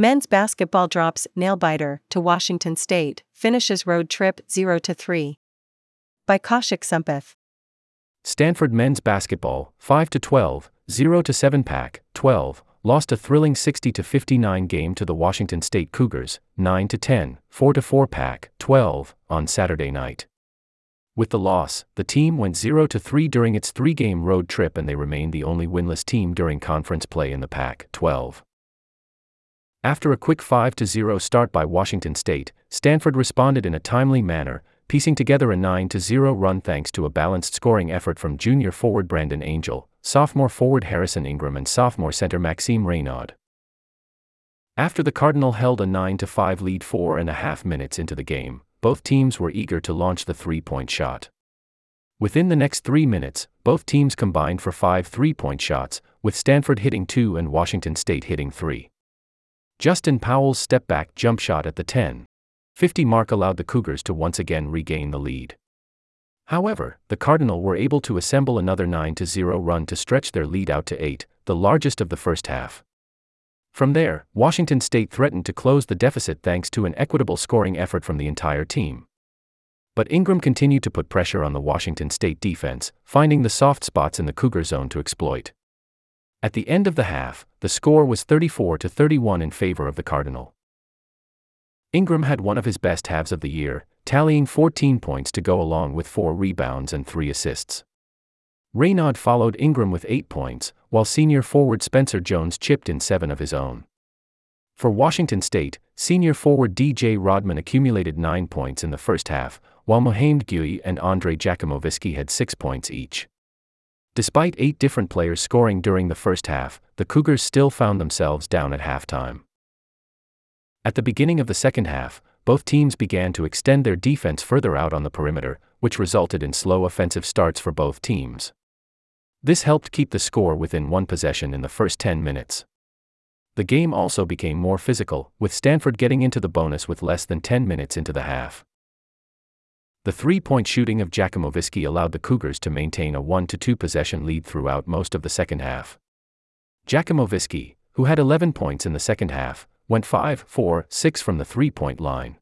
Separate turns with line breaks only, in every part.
Men's basketball drops nail biter to Washington State, finishes road trip 0 3. By Kaushik Sampath.
Stanford men's basketball, 5 12, 0 7 Pac, 12, lost a thrilling 60 59 game to the Washington State Cougars, 9 10, 4 4 Pac, 12, on Saturday night. With the loss, the team went 0 3 during its three game road trip and they remained the only winless team during conference play in the Pac 12. After a quick 5 0 start by Washington State, Stanford responded in a timely manner, piecing together a 9 0 run thanks to a balanced scoring effort from junior forward Brandon Angel, sophomore forward Harrison Ingram, and sophomore center Maxime Raynaud. After the Cardinal held a 9 5 lead four and a half minutes into the game, both teams were eager to launch the three point shot. Within the next three minutes, both teams combined for five three point shots, with Stanford hitting two and Washington State hitting three. Justin Powell's step back jump shot at the 10 50 mark allowed the Cougars to once again regain the lead. However, the Cardinal were able to assemble another 9 0 run to stretch their lead out to 8, the largest of the first half. From there, Washington State threatened to close the deficit thanks to an equitable scoring effort from the entire team. But Ingram continued to put pressure on the Washington State defense, finding the soft spots in the Cougar zone to exploit. At the end of the half, the score was 34 to 31 in favor of the Cardinal. Ingram had one of his best halves of the year, tallying 14 points to go along with 4 rebounds and 3 assists. Raynaud followed Ingram with 8 points, while senior forward Spencer Jones chipped in 7 of his own. For Washington State, senior forward DJ Rodman accumulated 9 points in the first half, while Mohamed Gueye and Andrej Jakimovski had 6 points each. Despite eight different players scoring during the first half, the Cougars still found themselves down at halftime. At the beginning of the second half, both teams began to extend their defense further out on the perimeter, which resulted in slow offensive starts for both teams. This helped keep the score within one possession in the first 10 minutes. The game also became more physical, with Stanford getting into the bonus with less than 10 minutes into the half. The three point shooting of Jakimovski allowed the Cougars to maintain a 1 2 possession lead throughout most of the second half. Jakimovski, who had 11 points in the second half, went 5 4 6 from the three point line.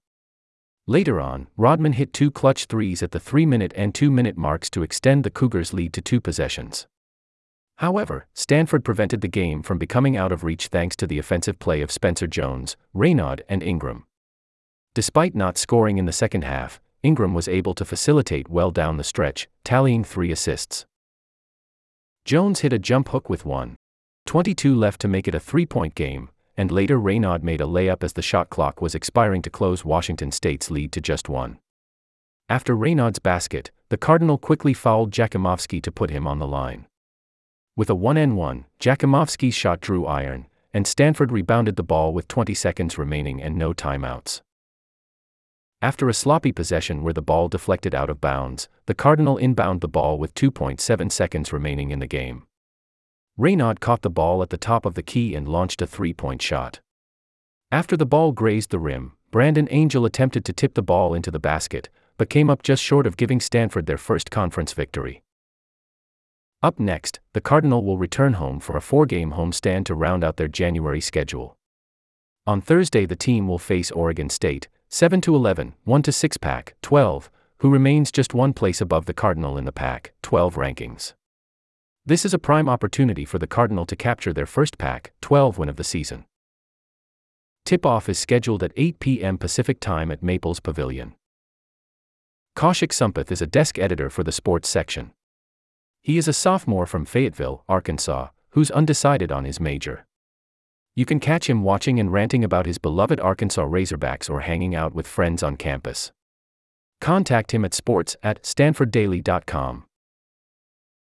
Later on, Rodman hit two clutch threes at the 3 minute and 2 minute marks to extend the Cougars' lead to two possessions. However, Stanford prevented the game from becoming out of reach thanks to the offensive play of Spencer Jones, Raynaud, and Ingram. Despite not scoring in the second half, Ingram was able to facilitate well down the stretch, tallying three assists. Jones hit a jump hook with 1. 22 left to make it a three point game, and later Raynaud made a layup as the shot clock was expiring to close Washington State's lead to just one. After Raynaud's basket, the Cardinal quickly fouled Jakimovski to put him on the line. With a 1n1, Jakimovski's shot drew iron, and Stanford rebounded the ball with 20 seconds remaining and no timeouts. After a sloppy possession where the ball deflected out of bounds, the Cardinal inbound the ball with 2.7 seconds remaining in the game. Raynaud caught the ball at the top of the key and launched a three point shot. After the ball grazed the rim, Brandon Angel attempted to tip the ball into the basket, but came up just short of giving Stanford their first conference victory. Up next, the Cardinal will return home for a four game homestand to round out their January schedule. On Thursday, the team will face Oregon State, 7 to 11, 1 6 Pac, 12, who remains just one place above the Cardinal in the Pac, 12 rankings. This is a prime opportunity for the Cardinal to capture their first Pac, 12 win of the season. Tip off is scheduled at 8 p.m. Pacific Time at Maples Pavilion. Kaushik Sampath is a desk editor for the sports section. He is a sophomore from Fayetteville, Arkansas, who's undecided on his major. You can catch him watching and ranting about his beloved Arkansas Razorbacks or hanging out with friends on campus. Contact him at sports at stanforddaily.com.